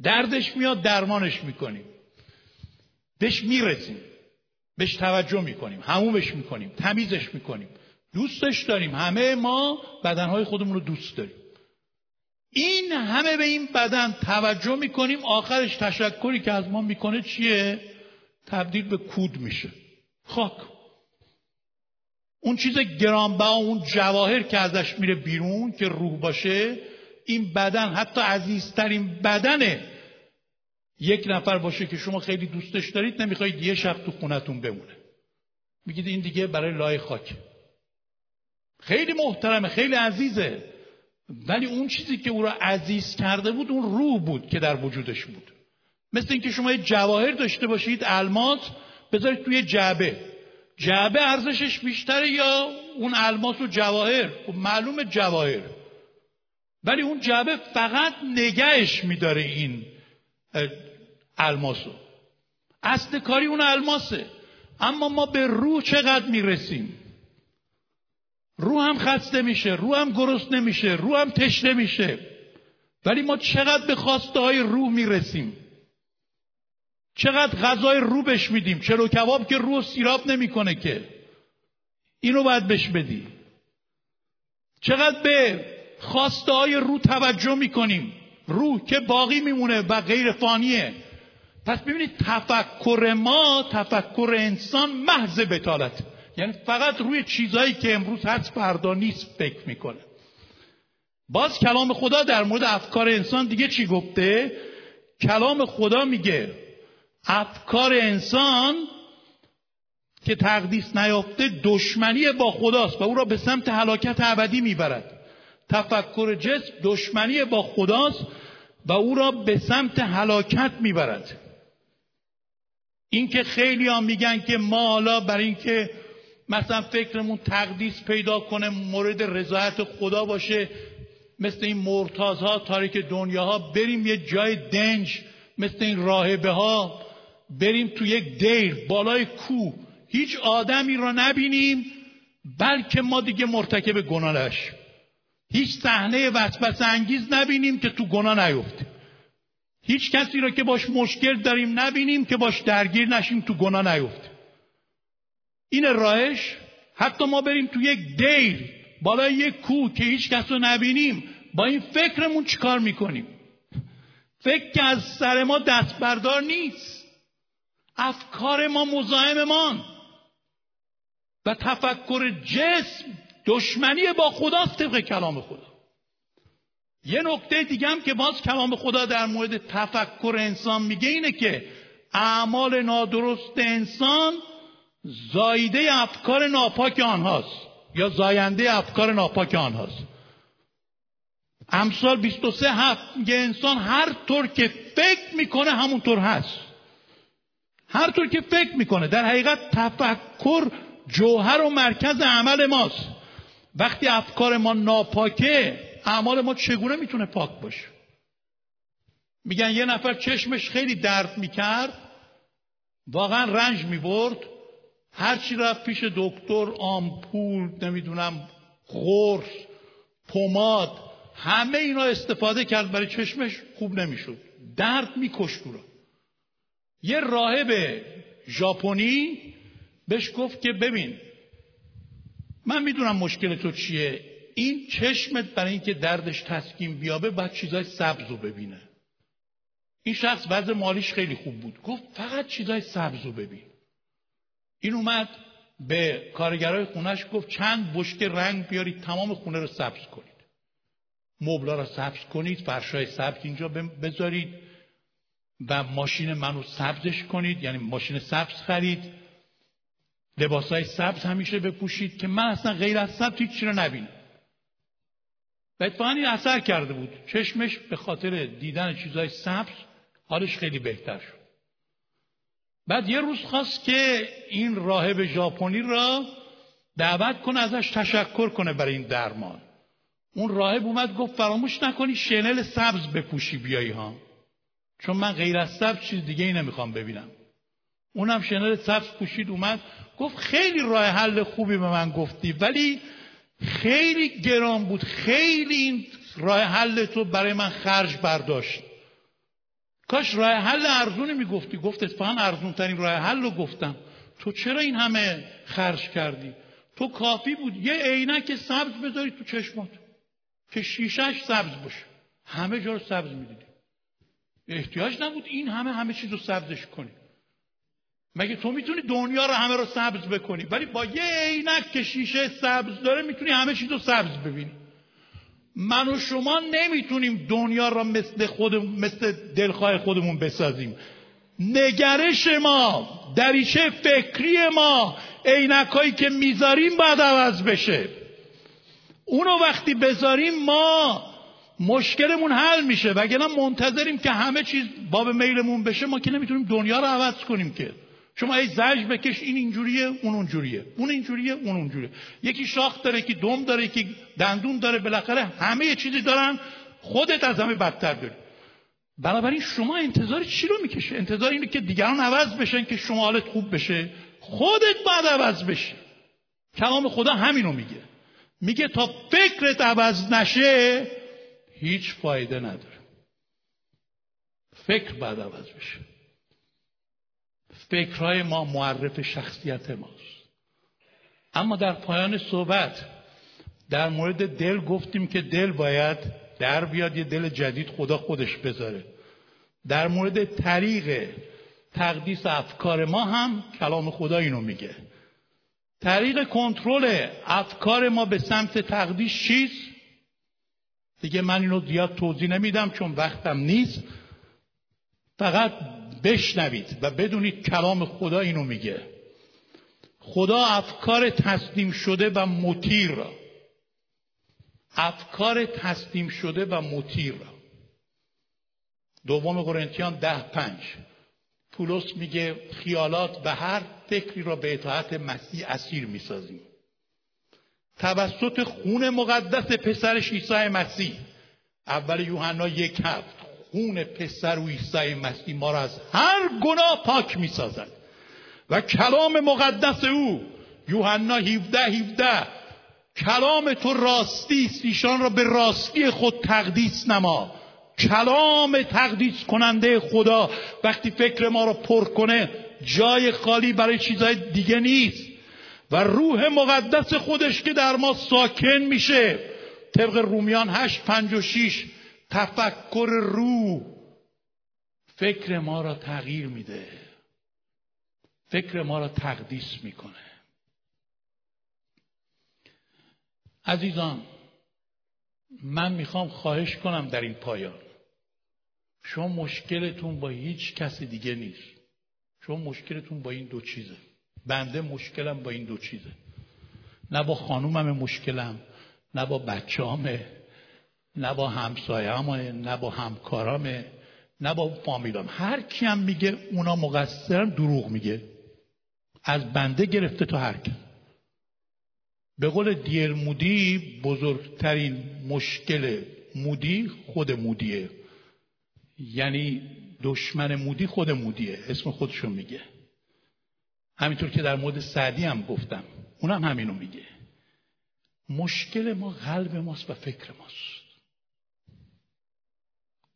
دردش میاد درمانش می‌کنیم. بهش می‌رسیم. بهش توجه می‌کنیم همومش می‌کنیم تمیزش می‌کنیم. دوستش داریم. همه ما بدنهای خودمون رو دوست داریم. این همه به این بدن توجه می‌کنیم آخرش تشکری که از ما می‌کنه چیه؟ تبدیل به کود میشه. خاک. اون چیز گرانبها اون جواهر که ازش میره بیرون که روح باشه این بدن حتی عزیزترین بدن یک نفر باشه که شما خیلی دوستش دارید نمی‌خواید یه شب تو خونتون بمونه. میگید این دیگه برای لای خاک. خیلی محترمه خیلی عزیزه. ولی اون چیزی که او را عزیز کرده بود اون روح بود که در وجودش بود. مثل اینکه شما یه جواهر داشته باشید الماس بذارید توی جعبه. جعبه ارزشش بیشتره یا اون الماس و جواهر؟ خب معلوم جواهر. ولی اون جعبه فقط نگهش میداره این الماسو. اصل کاری اون الماسه. اما ما به روح چقدر می‌رسیم؟ روح هم خسته میشه روح هم گرست نمیشه روح هم تشنه میشه. ولی ما چقدر به خواسته های روح می‌رسیم؟ چقدر غذای روح بش میدیم؟ چلو کباب که روح سیراب نمی‌کنه که. اینو باید بش بدی. چقدر به خواسته های روح توجه می‌کنیم؟ روح که باقی میمونه و غیر فانیه. پس ببینید تفکر ما تفکر انسان محض بتالت یعنی فقط روی چیزهایی که امروز هست فردا نیست فکر می‌کنه. باز کلام خدا در مورد افکار انسان دیگه چی گفته؟ کلام خدا میگه افکار انسان که تقدیس نیافته دشمنی با خداست و او را به سمت هلاکت ابدی می‌برد. تفکر جسم دشمنی با خداست و او را به سمت هلاکت می‌برد. اینکه خیلی ها میگن که ما حالا برای اینکه مثلا فکرمون تقدیس پیدا کنه مورد رضایت خدا باشه مثل این مرتاز ها تاریک دنیا ها بریم یه جای دنج مثل این راهبه ها بریم تو یک دیر بالای کوه هیچ آدمی را نبینیم بلکه ما دیگه مرتکب گناه نشیم هیچ صحنه وسوسه انگیز نبینیم که تو گناه نیفتیم. هیچ کسی را که باش مشکل داریم نبینیم که باش درگیر نشیم تو گناه نیفتیم. این راهش حتی ما بریم تو یک دیر بالای یک کوه که هیچ کس رو نبینیم با این فکرمون چیکار می‌کنیم؟ فکر که از سر ما دست بردار نیست. افکار ما مزاحم و تفکر جسم دشمنی با خدا طبق کلام خدا. یه نکته دیگه هم که باز کلام خدا در مورد تفکر انسان میگه اینه که اعمال نادرست انسان زایده افکار ناپاک آنهاست یا زاینده افکار ناپاک آنهاست. امثال 23 هفت میگه انسان هر طور که فکر می‌کنه همونطور هست. هر طور که فکر می‌کنه در حقیقت تفکر جوهر و مرکز عمل ماست. وقتی افکار ما ناپاکه اعمال ما چگونه می‌تونه پاک باشه؟ میگن یه نفر چشمش خیلی درد می‌کرد واقعا رنج می‌برد هرچی رفت پیش دکتر آمپول نمی‌دونم قرص پماد همه اینا استفاده کرد برای چشمش خوب نمی‌شد. درد میکشت رو یه راهب ژاپنی بهش گفت که ببین من می‌دونم مشکل تو چیه. این چشمت برای اینکه دردش تسکین بیابه باید چیزای سبز رو ببینه. این شخص وضع مالیش خیلی خوب بود. گفت فقط چیزای سبز رو ببین. این اومد به کارگرای خونش گفت چند بشکه رنگ بیارید تمام خونه رو سبز کنید. مبلا رو سبز کنید فرشای سبز اینجا بذارید و ماشین منو سبزش کنید یعنی ماشین سبز خرید. لباسای سبز همیشه بپوشید که من اصلا غیر از سبز هیچ رو نبینم. و اتفاقا این اثر کرده بود. چشمش به خاطر دیدن چیزای سبز حالش خیلی بهتر شد. بعد یه روز خواست که این راهب ژاپنی را دعوت کنه ازش تشکر کنه برای این درمان. اون راهب اومد گفت فراموش نکنی شنل سبز بپوشی بیایی ها. چون من غیر از سبز چیز دیگه ای نمی‌خوام ببینم. اونم شنل سبز پوشید اومد گفت خیلی راه حل خوبی به من گفتی ولی خیلی گران بود. خیلی این راه حل تو برای من خرج برداشت. کاش راه حل ارزونی می‌گفتی. گفت اتفاقا ارزون ترین راه حل رو گفتم. تو چرا این همه خرج کردی؟ تو کافی بود. یه عینک سبز بذاری تو چشمات. که شیشش سبز باشه. همه جا رو سبز می‌دیدی. احتیاج نبود این همه همه چیز رو سبزش کنی. مگه تو می‌تونی دنیا رو همه رو سبز بکنی؟ ولی با یه عینک که شیشه سبز داره می‌تونی همه چیز رو سبز ببینی. من و شما نمی‌تونیم دنیا را مثل خود مثل دلخواه خودمون بسازیم. نگرش ما دریچه فکری ما عینکایی که می‌ذاریم باید عوض بشه. اونو وقتی بذاریم ما مشکلمون حل میشه. وگرنه منتظریم که همه چیز باب میلمون بشه ما که نمی‌تونیم دنیا رو عوض کنیم که. شما ای زج بکش این اینجوریه اون اونجوریه. اون اینجوریه اون اونجوریه. یکی شاخ داره یکی دم داره یکی دندون داره بالاخره همه چیزی دارن خودت از همه بدتر داری. بنابراین شما انتظار چی رو می‌کشه؟ انتظار اینه که دیگران عوض بشن که شما حالت خوب بشه. خودت بعد عوض بشی. کلام خدا همینو میگه. میگه تا فکرت عوض نشه هیچ فایده نداره. فکر بعد عوض بشه. فکرهای ما معرف شخصیت ماست. اما در پایان صحبت در مورد دل گفتیم که دل باید در بیاد یه دل جدید خدا خودش بذاره. در مورد طریق تقدیس افکار ما هم کلام خدا اینو میگه. طریق کنترل افکار ما به سمت تقدیس چیست؟ دیگه من اینو زیاد توضیح نمیدم چون وقتم نیست. فقط بشنوید و بدونید کلام خدا اینو میگه. خدا افکار تسلیم شده و مطیر را. افکار تسلیم شده و مطیر را. دوم قرنتیان ده پنج. پولس میگه خیالات و هر فکری را به اطاعت مسیح اسیر می‌سازیم. توسط خون مقدس پسرش عیسی مسیح. اول یوحنا یک هفت. خون پسر و عیسی مسیح ما را از هر گناه پاک می سازد و کلام مقدس او یوحنا 17 17 کلام تو راستی است ایشان را به راستی خود تقدیس نما. کلام تقدیس کننده خدا وقتی فکر ما رو پر کنه جای خالی برای چیزهای دیگه نیست. و روح مقدس خودش که در ما ساکن میشه طبق رومیان 8 5 و 6 تفکر روح فکر ما را تغییر میده. فکر ما را تقدیس می‌کنه. عزیزان من می‌خوام خواهش کنم در این پایان. شما مشکلتون با هیچ کسی دیگه نیست. شما مشکلتون با این دو چیزه. بنده مشکلم با این دو چیزه. نه با خانومم مشکلم نه با بچه‌امه نه با همسایه‌امه نه با همکارامه نه با فامیلام. هر کی هم میگه اونا مقصرن دروغ میگه. از بنده گرفته تا هر کس به قول دیر مودی بزرگترین مشکل مودی خود مودیه. یعنی دشمن مودی خود مودیه اسم خودشو میگه. همینطور که در مورد سعدی هم گفتم اونم همینو میگه. مشکل ما قلب ماست و فکر ماست.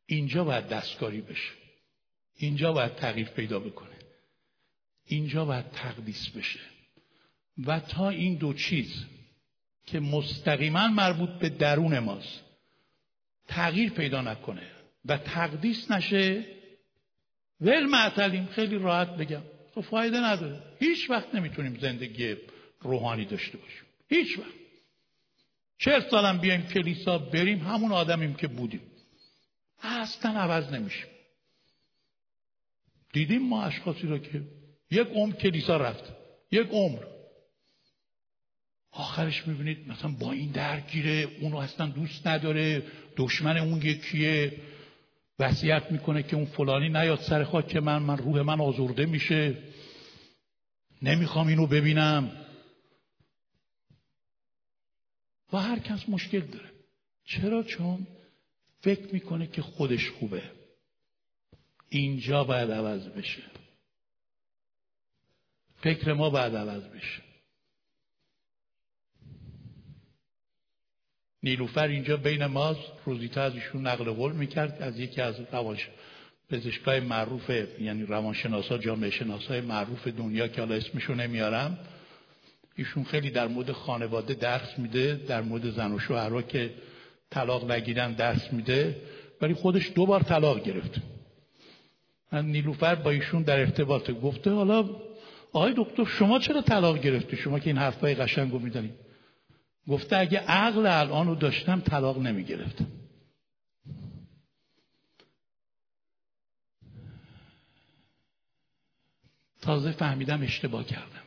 اینجا باید دستکاری بشه. اینجا باید تغییر پیدا بکنه. اینجا باید تقدیس بشه. و تا این دو چیز که مستقیما مربوط به درون ماست تغییر پیدا نکنه و تقدیس نشه ول معطلیم خیلی راحت بگم. تو خب فایده نداره. هیچ وقت نمی‌تونیم زندگی روحانی داشته باشیم. هیچ وقت. چهل سالم بیایم کلیسا بریم همون آدمیم که بودیم. اصلا عوض نمیشیم دیدیم ما اشخاصی رو که یک عمر کلیسا رفت. یک عمر. آخرش می‌بینید مثلا با این درگیره اونو اصلا دوست نداره. دشمن اون یکیه. وصیت می‌کنه که اون فلانی نیاد سر خاک من. من روح من آزرده میشه. نمی‌خوام اینو ببینم. و هر کس مشکل داره. چرا؟ چون فکر می‌کنه که خودش خوبه. اینجا باید عوض بشه. فکر ما باید عوض بشه. نیلوفر اینجا بین ماست. روزیتا از ایشون نقل قول می‌کرد. از یکی از روانش پزشکای معروف یعنی روانشناسا جامعه شناسای معروف دنیا که حالا اسمشو نمیارم. ایشون خیلی در مورد خانواده درس میده در مورد زن و شوهرها که طلاق نگیرن درس میده ولی خودش دو بار طلاق گرفت. من نیلوفر با ایشون در ارتباط گفته حالا آقای دکتر شما چرا طلاق گرفتی؟ شما که این حرفای قشنگ رو گفته اگه عقل الان داشتم طلاق نمی گرفتم تازه فهمیدم اشتباه کردم.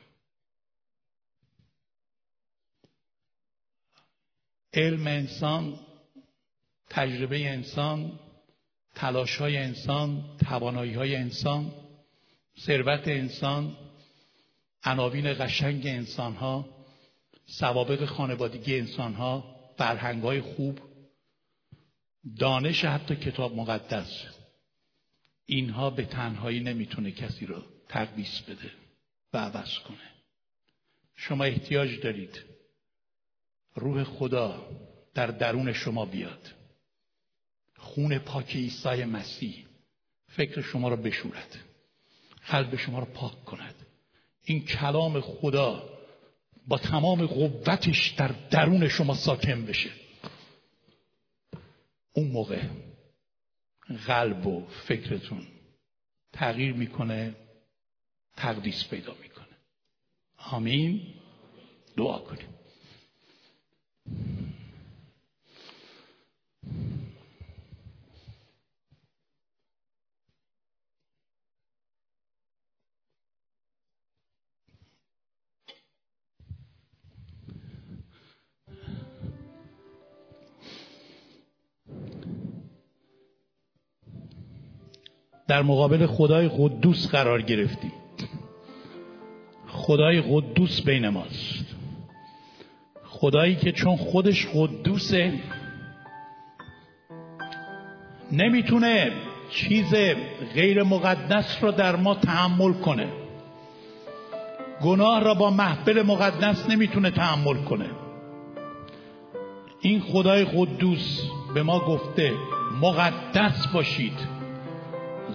علم انسان تجربه انسان تلاش های انسان توانایی های انسان ثروت انسان عناوین قشنگ انسان ها سوابق خانوادگی انسان ها فرهنگ های خوب دانش حتی کتاب مقدس. اینها به تنهایی نمی‌تونه کسی رو تقدیس بده و عوض کنه. شما احتیاج دارید روح خدا در درون شما بیاد. خون پاک عیسی مسیح فکر شما رو بشورد. قلب شما رو پاک کند. این کلام خدا با تمام قوتش در درون شما ساکن بشه. اون موقع قلب و فکرتون تغییر می‌کنه تقدیس پیدا می‌کنه. آمین. دعا کنیم. در مقابل خدای قدوس قرار گرفتیم خدای قدوس بین ماست. خدایی که چون خودش قدوسه نمی‌تونه چیز غیر مقدس را در ما تحمل کنه. گناه را با محفل مقدس نمی‌تونه تحمل کنه. این خدای قدوس به ما گفته مقدس باشید.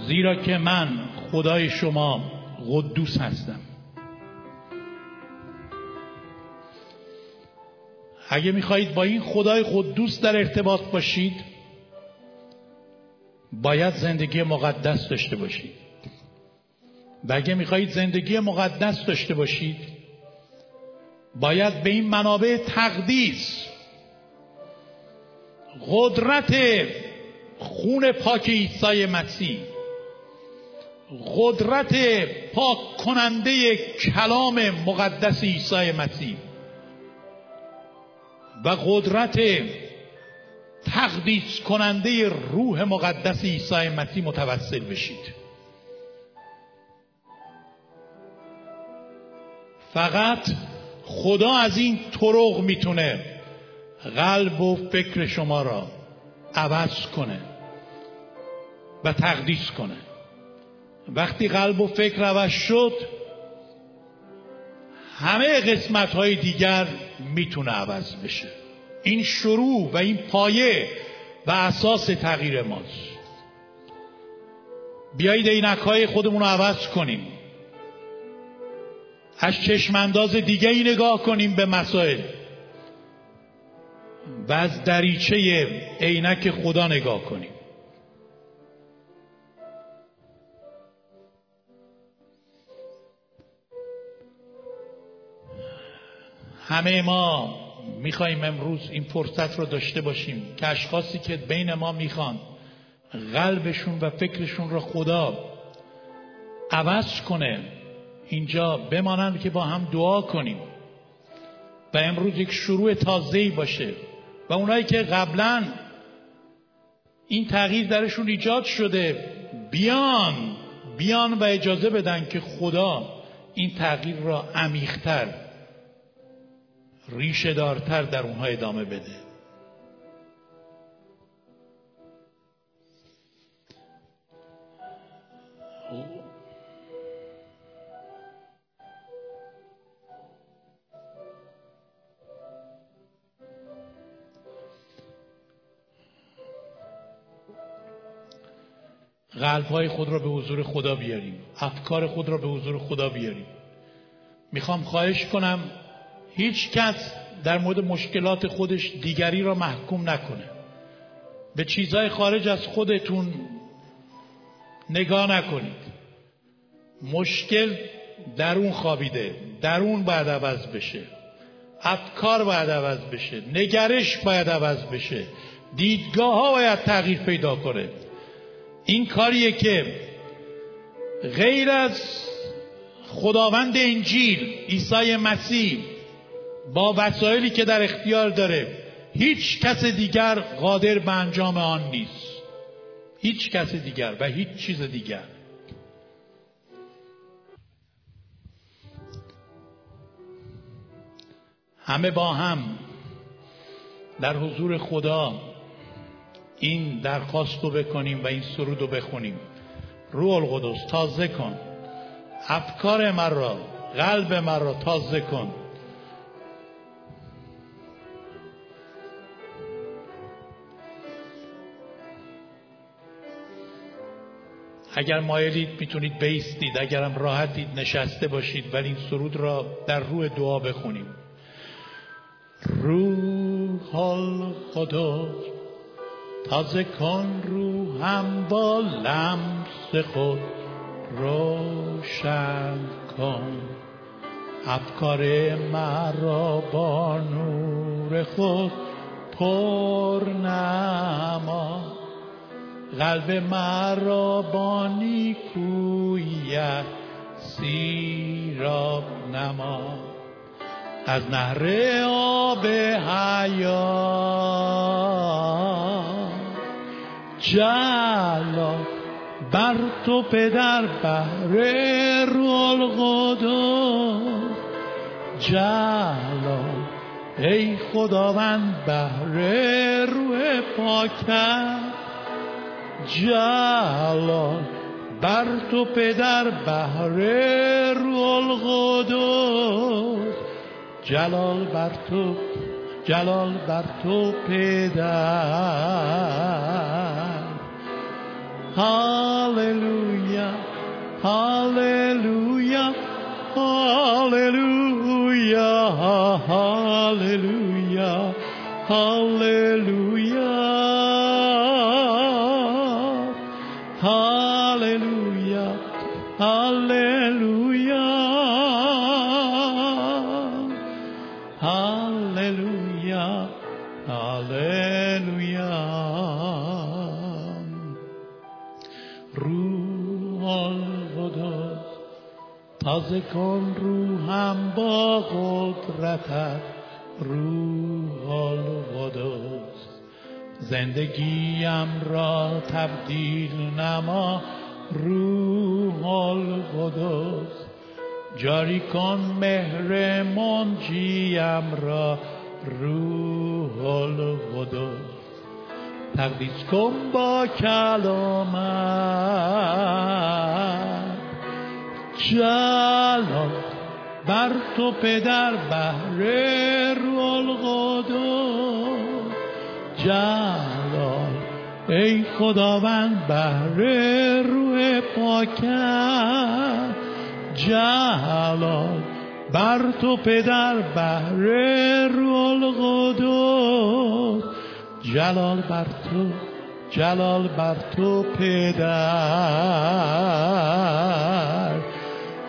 زیرا که من خدای شما قدوس هستم. اگه می‌خواهید با این خدای قدوس در ارتباط باشید باید زندگی مقدس داشته باشید. و اگه می‌خواهید زندگی مقدس داشته باشید باید به این منابع تقدیس قدرت خون پاک عیسی مسیح قدرت پاک کننده کلام مقدس عیسی مسیح و قدرت تقدیس کننده روح مقدس عیسی مسیح متوسل بشید. فقط خدا از این طرق می‌تونه قلب و فکر شما را عوض کنه و تقدیس کنه. وقتی قلب و فکر عوض شد همه قسمت های دیگر می‌تونه عوض بشه. این شروع و این پایه و اساس تغییر ماست. بیایید اینک های خودمون رو عوض کنیم. از چشمانداز دیگه ای نگاه کنیم به مسائل. و از دریچه عینک خدا نگاه کنیم. همه ما می‌خوایم امروز این فرصت رو داشته باشیم که اشخاصی که بین ما می‌خوان قلبشون و فکرشون رو خدا عوض کنه اینجا بمانند که با هم دعا کنیم و امروز یک شروع تازه‌ای باشه و اونایی که قبلا این تغییر درشون ایجاد شده بیان بیان و اجازه بدن که خدا این تغییر را عمیقتر ریشه دارتر در اونها ادامه بده. قلبهای خود را به حضور خدا بیاریم. افکار خود را به حضور خدا بیاریم. می‌خوام خواهش کنم هیچ کس در مورد مشکلات خودش دیگری را محکوم نکنه. به چیزهای خارج از خودتون نگاه نکنید. مشکل درون خوابیده درون باید عوض بشه. افکار باید عوض بشه. نگرش باید عوض بشه. دیدگاه ها باید تغییر پیدا کنه. این کاریه که غیر از خداوند انجیل عیسی مسیح با وسایلی که در اختیار داره هیچ کس دیگر قادر به انجام آن نیست. هیچ کس دیگر و هیچ چیز دیگر. همه با هم در حضور خدا این درخواست رو بکنیم و این سرود رو بخونیم. روح القدس تازه کن. افکار من قلب من تازه کن. اگر مایلید می‌تونید بیستید. اگرم راحتید نشسته باشید. ولی این سرود را در روح دعا بخونیم. روح القدس تازه کن روحم با لمس خود روشن کن. افکار مرا با نور خود پر نما. قلب مرا با نیکویت سیراب نما. از نهر آب حیات جلا بر تو پدر بهر رول جلا ای خداوند بهر روح پاکت. جلال بر تو پدر بهر روح القدس. جلال بر تو جلال بر تو پدر. هاللویا هاللویا هاللویا هاللویا هاللویا تازه کن روحم با قدرتت روح القدس زندگیم را تبدیل نما روح القدس جاری کن مهر منجیم را روح القدس تقدیس کن با کلامت جلال بر تو پدر بهر القدس جلال ای خداوند بهر روح پاکت. جلال بر تو پدر بهر القدس جلال بر تو جلال بر تو پدر.